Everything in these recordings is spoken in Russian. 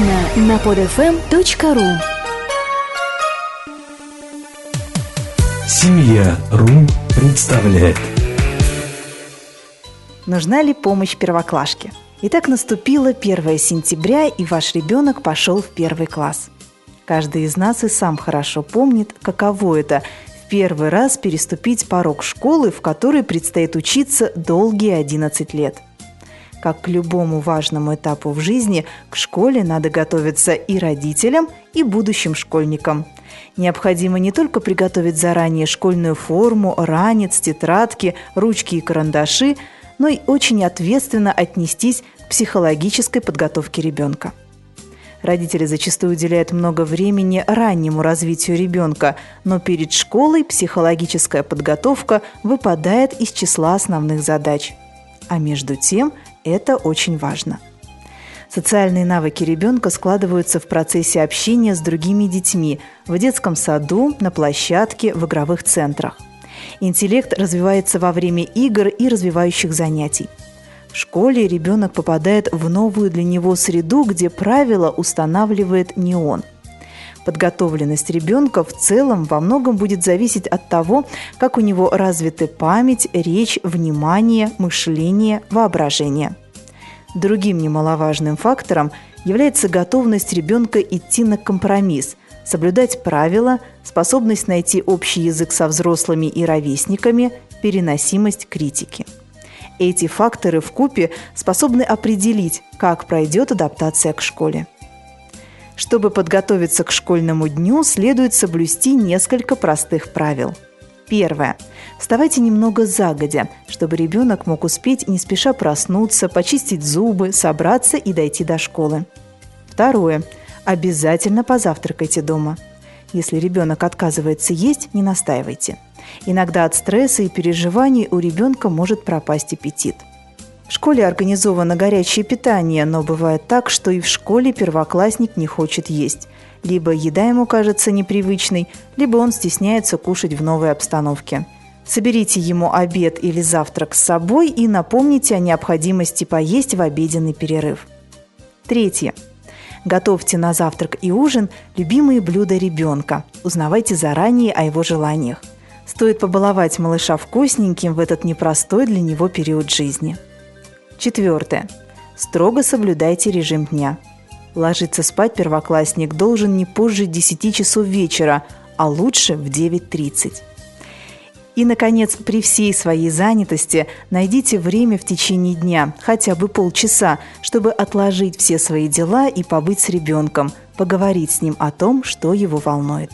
Подробно на podfm.ru Семья.ру представляет Нужна ли помощь первоклашке? Итак, наступило 1 сентября, и ваш ребенок пошел в первый класс. Каждый из нас и сам хорошо помнит, каково это в первый раз переступить порог школы, в которой предстоит учиться долгие 11 лет – как к любому важному этапу в жизни, к школе надо готовиться и родителям, и будущим школьникам. Необходимо не только приготовить заранее школьную форму, ранец, тетрадки, ручки и карандаши, но и очень ответственно отнестись к психологической подготовке ребенка. Родители зачастую уделяют много времени раннему развитию ребенка, но перед школой психологическая подготовка выпадает из числа основных задач. А между тем это очень важно. Социальные навыки ребенка складываются в процессе общения с другими детьми в детском саду, на площадке, в игровых центрах. Интеллект развивается во время игр и развивающих занятий. В школе ребенок попадает в новую для него среду, где правила устанавливает не он. Подготовленность ребенка в целом во многом будет зависеть от того, как у него развиты память, речь, внимание, мышление, воображение. Другим немаловажным фактором является готовность ребенка идти на компромисс, соблюдать правила, способность найти общий язык со взрослыми и ровесниками, переносимость критики. Эти факторы в купе способны определить, как пройдет адаптация к школе. Чтобы подготовиться к школьному дню, следует соблюсти несколько простых правил. Первое. Вставайте немного загодя, чтобы ребенок мог успеть не спеша проснуться, почистить зубы, собраться и дойти до школы. Второе. Обязательно позавтракайте дома. Если ребенок отказывается есть, не настаивайте. Иногда от стресса и переживаний у ребенка может пропасть аппетит – в школе организовано горячее питание, но бывает так, что и в школе первоклассник не хочет есть. Либо еда ему кажется непривычной, либо он стесняется кушать в новой обстановке. Соберите ему обед или завтрак с собой и напомните о необходимости поесть в обеденный перерыв. Третье. Готовьте на завтрак и ужин любимые блюда ребенка. Узнавайте заранее о его желаниях. Стоит побаловать малыша вкусненьким в этот непростой для него период жизни – Четвертое. Строго соблюдайте режим дня. Ложиться спать первоклассник должен не позже 10 часов вечера, а лучше в 9.30. И, наконец, при всей своей занятости найдите время в течение дня, хотя бы полчаса, чтобы отложить все свои дела и побыть с ребенком, поговорить с ним о том, что его волнует.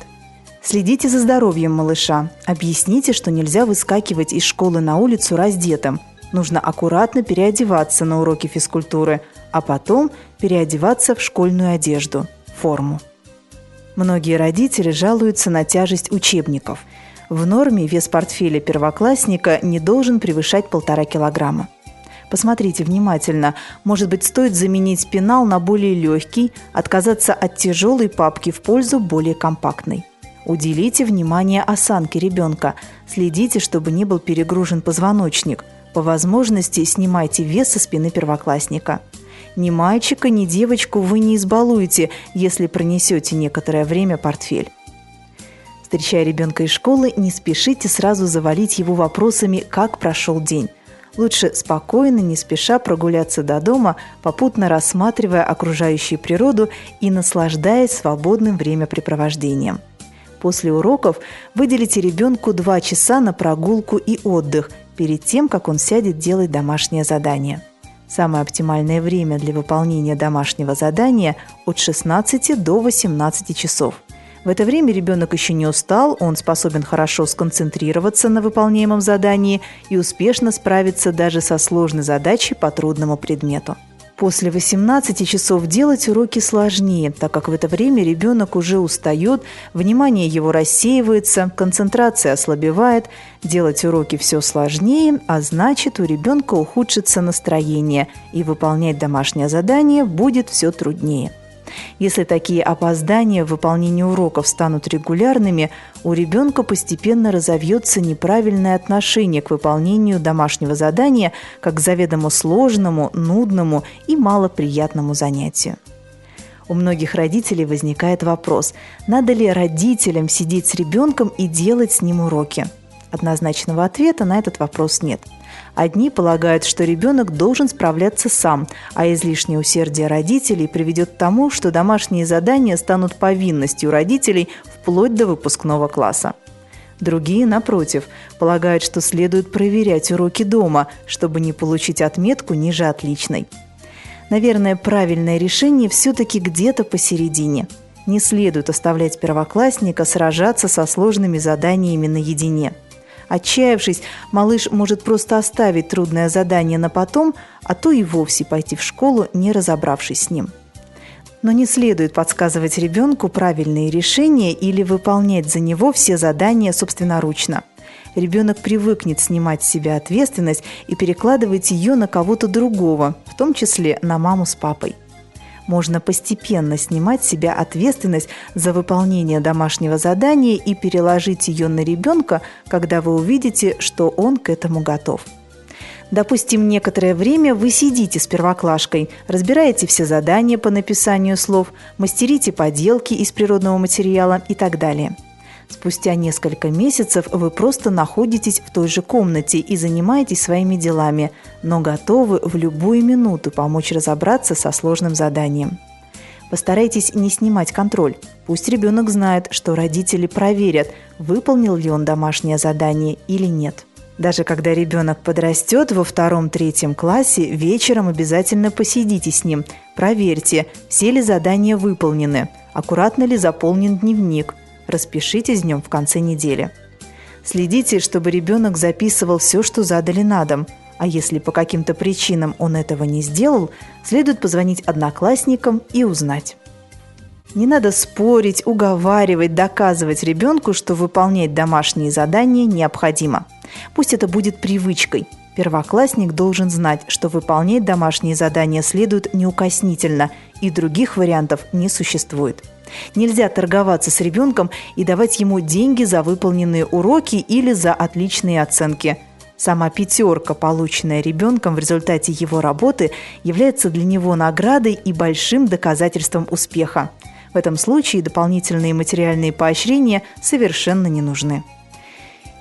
Следите за здоровьем малыша. Объясните, что нельзя выскакивать из школы на улицу раздетым – нужно аккуратно переодеваться на уроки физкультуры, а потом переодеваться в школьную одежду – форму. Многие родители жалуются на тяжесть учебников. В норме вес портфеля первоклассника не должен превышать полтора килограмма. Посмотрите внимательно. Может быть, стоит заменить пенал на более легкий, отказаться от тяжелой папки в пользу более компактной. Уделите внимание осанке ребенка. Следите, чтобы не был перегружен позвоночник – по возможности снимайте вес со спины первоклассника. Ни мальчика, ни девочку вы не избалуете, если пронесете некоторое время портфель. Встречая ребенка из школы, не спешите сразу завалить его вопросами «как прошел день?». Лучше спокойно, не спеша прогуляться до дома, попутно рассматривая окружающую природу и наслаждаясь свободным времяпрепровождением. После уроков выделите ребенку 2 часа на прогулку и отдых перед тем, как он сядет делать домашнее задание. Самое оптимальное время для выполнения домашнего задания от 16 до 18 часов. В это время ребенок еще не устал, он способен хорошо сконцентрироваться на выполняемом задании и успешно справиться даже со сложной задачей по трудному предмету. После 18 часов делать уроки сложнее, так как в это время ребенок уже устает, внимание его рассеивается, концентрация ослабевает, делать уроки все сложнее, а значит у ребенка ухудшится настроение и выполнять домашнее задание будет все труднее. Если такие опоздания в выполнении уроков станут регулярными, у ребенка постепенно разовьется неправильное отношение к выполнению домашнего задания как к заведомо сложному, нудному и малоприятному занятию. У многих родителей возникает вопрос, надо ли родителям сидеть с ребенком и делать с ним уроки. Однозначного ответа на этот вопрос нет. Одни полагают, что ребенок должен справляться сам, а излишнее усердие родителей приведет к тому, что домашние задания станут повинностью родителей вплоть до выпускного класса. Другие, напротив, полагают, что следует проверять уроки дома, чтобы не получить отметку ниже отличной. Наверное, правильное решение все-таки где-то посередине. Не следует оставлять первоклассника сражаться со сложными заданиями наедине. Отчаявшись, малыш может просто оставить трудное задание на потом, а то и вовсе пойти в школу, не разобравшись с ним. Но не следует подсказывать ребенку правильные решения или выполнять за него все задания собственноручно. Ребенок привыкнет снимать с себя ответственность и перекладывать ее на кого-то другого, в том числе на маму с папой. Можно постепенно снимать с себя ответственность за выполнение домашнего задания и переложить ее на ребенка, когда вы увидите, что он к этому готов. Допустим, некоторое время вы сидите с первоклашкой, разбираете все задания по написанию слов, мастерите поделки из природного материала и так далее. Спустя несколько месяцев вы просто находитесь в той же комнате и занимаетесь своими делами, но готовы в любую минуту помочь разобраться со сложным заданием. Постарайтесь не снимать контроль. Пусть ребенок знает, что родители проверят, выполнил ли он домашнее задание или нет. Даже когда ребенок подрастет во втором-третьем классе, вечером обязательно посидите с ним. Проверьте, все ли задания выполнены, аккуратно ли заполнен дневник. Распишитесь днем в конце недели. Следите, чтобы ребенок записывал все, что задали на дом. А если по каким-то причинам он этого не сделал, следует позвонить одноклассникам и узнать. Не надо спорить, уговаривать, доказывать ребенку, что выполнять домашние задания необходимо – Пусть это будет привычкой. Первоклассник должен знать, что выполнять домашние задания следует неукоснительно, и других вариантов не существует. Нельзя торговаться с ребенком и давать ему деньги за выполненные уроки или за отличные оценки. Сама пятерка, полученная ребенком в результате его работы, является для него наградой и большим доказательством успеха. В этом случае дополнительные материальные поощрения совершенно не нужны.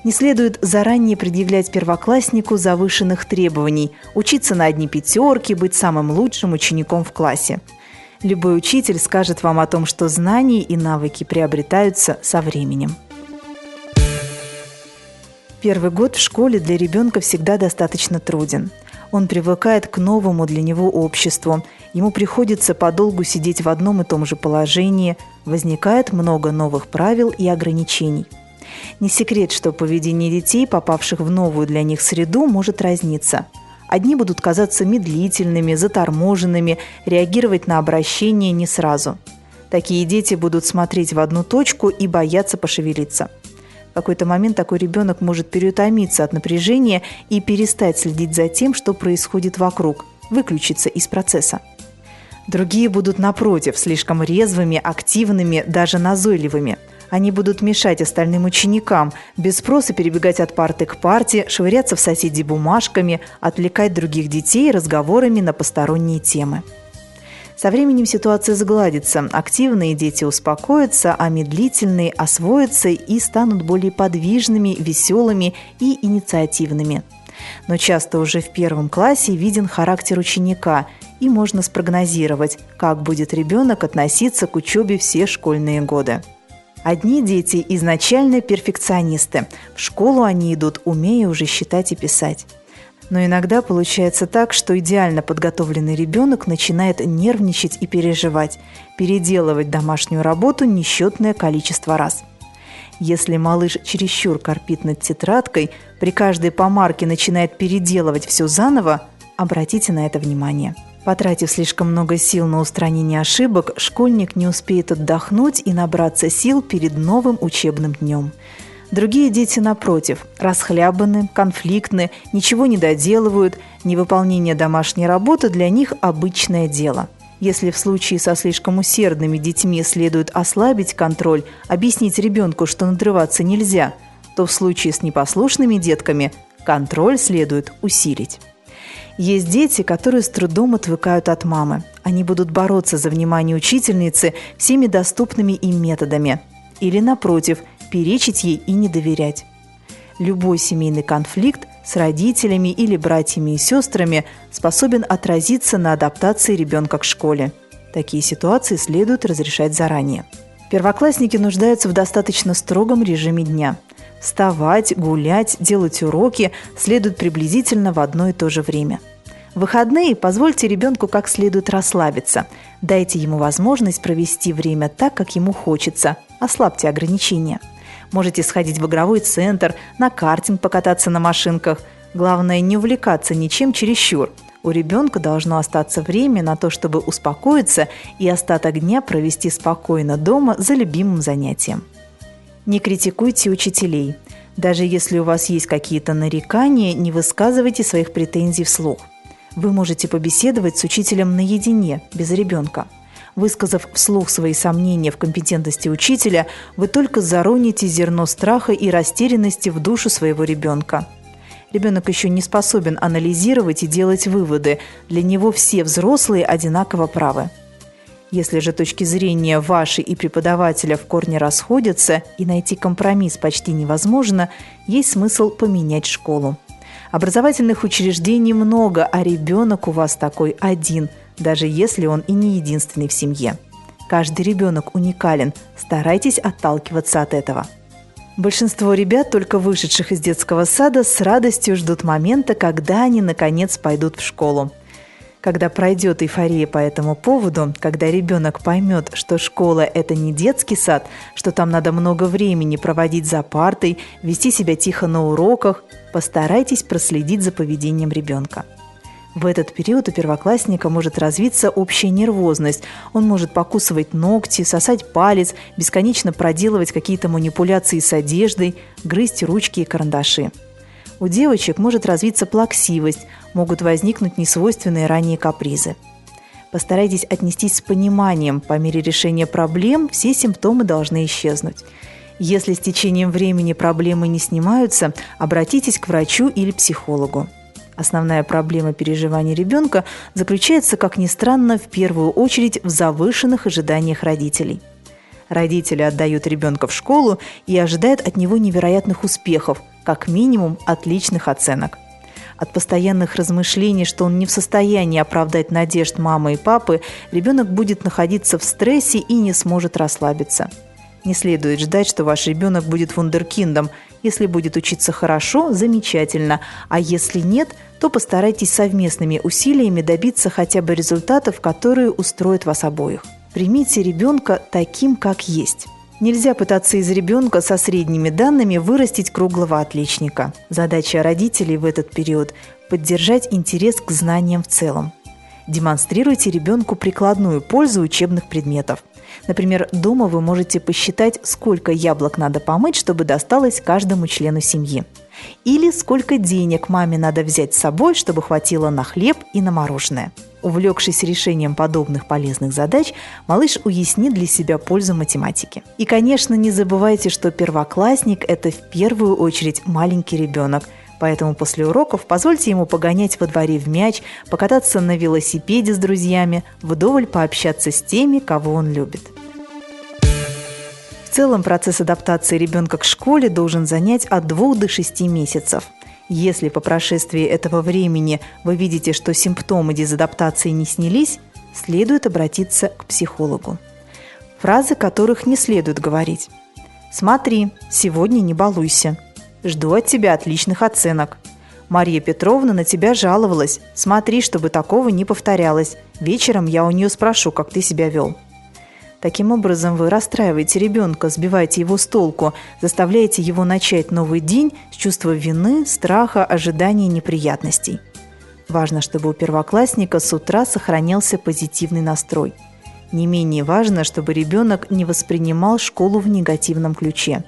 Не следует заранее предъявлять первокласснику завышенных требований, учиться на одни пятерки, быть самым лучшим учеником в классе. Любой учитель скажет вам о том, что знания и навыки приобретаются со временем. Первый год в школе для ребенка всегда достаточно труден. Он привыкает к новому для него обществу. Ему приходится подолгу сидеть в одном и том же положении. Возникает много новых правил и ограничений – не секрет, что поведение детей, попавших в новую для них среду, может разниться. Одни будут казаться медлительными, заторможенными, реагировать на обращение не сразу. Такие дети будут смотреть в одну точку и бояться пошевелиться. В какой-то момент такой ребенок может переутомиться от напряжения и перестать следить за тем, что происходит вокруг, выключиться из процесса. Другие будут, напротив, слишком резвыми, активными, даже назойливыми – они будут мешать остальным ученикам, без спроса перебегать от парты к парте, швыряться в соседей бумажками, отвлекать других детей разговорами на посторонние темы. Со временем ситуация сгладится, активные дети успокоятся, а медлительные освоятся и станут более подвижными, веселыми и инициативными. Но часто уже в первом классе виден характер ученика, и можно спрогнозировать, как будет ребенок относиться к учебе все школьные годы. Одни дети изначально перфекционисты. В школу они идут, умея уже считать и писать. Но иногда получается так, что идеально подготовленный ребенок начинает нервничать и переживать, переделывать домашнюю работу несчетное количество раз. Если малыш чересчур корпит над тетрадкой, при каждой помарке начинает переделывать все заново, обратите на это внимание. Потратив слишком много сил на устранение ошибок, школьник не успеет отдохнуть и набраться сил перед новым учебным днем. Другие дети, напротив, расхлябаны, конфликтны, ничего не доделывают, невыполнение домашней работы для них – обычное дело. Если в случае со слишком усердными детьми следует ослабить контроль, объяснить ребенку, что надрываться нельзя, то в случае с непослушными детками контроль следует усилить. Есть дети, которые с трудом отвыкают от мамы. Они будут бороться за внимание учительницы всеми доступными им методами. Или, напротив, перечить ей и не доверять. Любой семейный конфликт с родителями или братьями и сестрами способен отразиться на адаптации ребенка к школе. Такие ситуации следует разрешать заранее. Первоклассники нуждаются в достаточно строгом режиме дня. Вставать, гулять, делать уроки следует приблизительно в одно и то же время. В выходные позвольте ребенку как следует расслабиться. Дайте ему возможность провести время так, как ему хочется. Ослабьте ограничения. Можете сходить в игровой центр, на картинг покататься на машинках. Главное, не увлекаться ничем чересчур. У ребенка должно остаться время на то, чтобы успокоиться и остаток дня провести спокойно дома за любимым занятием. Не критикуйте учителей. Даже если у вас есть какие-то нарекания, не высказывайте своих претензий вслух. Вы можете побеседовать с учителем наедине, без ребенка. Высказав вслух свои сомнения в компетентности учителя, вы только зароните зерно страха и растерянности в душу своего ребенка. Ребенок еще не способен анализировать и делать выводы. Для него все взрослые одинаково правы. Если же точки зрения вашей и преподавателя в корне расходятся и найти компромисс почти невозможно, есть смысл поменять школу. Образовательных учреждений много, а ребенок у вас такой один, даже если он и не единственный в семье. Каждый ребенок уникален, старайтесь отталкиваться от этого. Большинство ребят, только вышедших из детского сада, с радостью ждут момента, когда они наконец пойдут в школу – когда пройдет эйфория по этому поводу, когда ребенок поймет, что школа – это не детский сад, что там надо много времени проводить за партой, вести себя тихо на уроках, постарайтесь проследить за поведением ребенка. В этот период у первоклассника может развиться общая нервозность. Он может покусывать ногти, сосать палец, бесконечно проделывать какие-то манипуляции с одеждой, грызть ручки и карандаши. У девочек может развиться плаксивость, могут возникнуть несвойственные ранее капризы. Постарайтесь отнестись с пониманием. По мере решения проблем все симптомы должны исчезнуть. Если с течением времени проблемы не снимаются, обратитесь к врачу или психологу. Основная проблема переживаний ребенка заключается, как ни странно, в первую очередь в завышенных ожиданиях родителей – Родители отдают ребенка в школу и ожидают от него невероятных успехов, как минимум отличных оценок. От постоянных размышлений, что он не в состоянии оправдать надежд мамы и папы, ребенок будет находиться в стрессе и не сможет расслабиться. Не следует ждать, что ваш ребенок будет вундеркиндом. Если будет учиться хорошо, замечательно, а если нет, то постарайтесь совместными усилиями добиться хотя бы результатов, которые устроят вас обоих. Примите ребенка таким, как есть. Нельзя пытаться из ребенка со средними данными вырастить круглого отличника. Задача родителей в этот период – поддержать интерес к знаниям в целом. Демонстрируйте ребенку прикладную пользу учебных предметов. Например, дома вы можете посчитать, сколько яблок надо помыть, чтобы досталось каждому члену семьи. Или сколько денег маме надо взять с собой, чтобы хватило на хлеб и на мороженое – Увлекшись решением подобных полезных задач, малыш уяснит для себя пользу математики. И, конечно, не забывайте, что первоклассник – это в первую очередь маленький ребенок, Поэтому после уроков позвольте ему погонять во дворе в мяч, покататься на велосипеде с друзьями, вдоволь пообщаться с теми, кого он любит. Целом процесс адаптации ребенка к школе должен занять от 2 до 6 месяцев – если по прошествии этого времени вы видите, что симптомы дезадаптации не снялись, следует обратиться к психологу. Фразы которых не следует говорить. «Смотри, сегодня не балуйся. Жду от тебя отличных оценок. Мария Петровна на тебя жаловалась. Смотри, чтобы такого не повторялось. Вечером я у нее спрошу, как ты себя вел». Таким образом, вы расстраиваете ребенка, сбиваете его с толку, заставляете его начать новый день с чувства вины, страха, ожидания неприятностей. Важно, чтобы у первоклассника с утра сохранялся позитивный настрой. Не менее важно, чтобы ребенок не воспринимал школу в негативном ключе.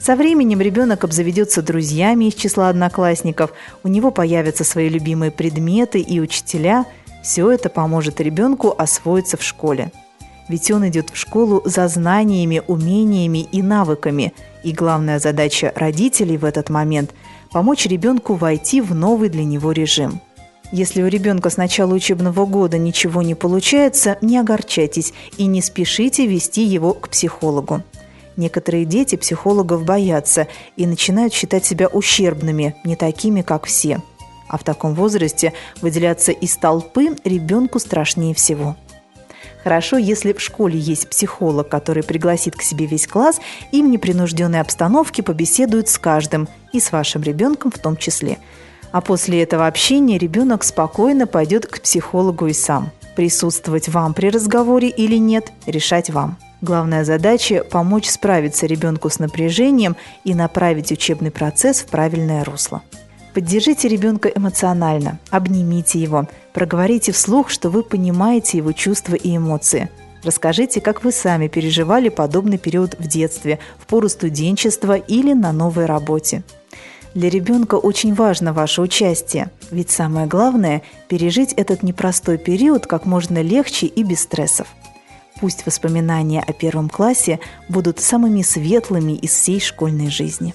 Со временем ребенок обзаведется друзьями из числа одноклассников, у него появятся свои любимые предметы и учителя. Все это поможет ребенку освоиться в школе – ведь он идет в школу за знаниями, умениями и навыками. И главная задача родителей в этот момент – помочь ребенку войти в новый для него режим. Если у ребенка с начала учебного года ничего не получается, не огорчайтесь и не спешите вести его к психологу. Некоторые дети психологов боятся и начинают считать себя ущербными, не такими, как все. А в таком возрасте выделяться из толпы ребенку страшнее всего. Хорошо, если в школе есть психолог, который пригласит к себе весь класс и в непринужденной обстановке побеседует с каждым, и с вашим ребенком в том числе. А после этого общения ребенок спокойно пойдет к психологу и сам. Присутствовать вам при разговоре или нет, решать вам. Главная задача – помочь справиться ребенку с напряжением и направить учебный процесс в правильное русло. Поддержите ребенка эмоционально, обнимите его, проговорите вслух, что вы понимаете его чувства и эмоции. Расскажите, как вы сами переживали подобный период в детстве, в пору студенчества или на новой работе. Для ребенка очень важно ваше участие, ведь самое главное – пережить этот непростой период как можно легче и без стрессов. Пусть воспоминания о первом классе будут самыми светлыми из всей школьной жизни.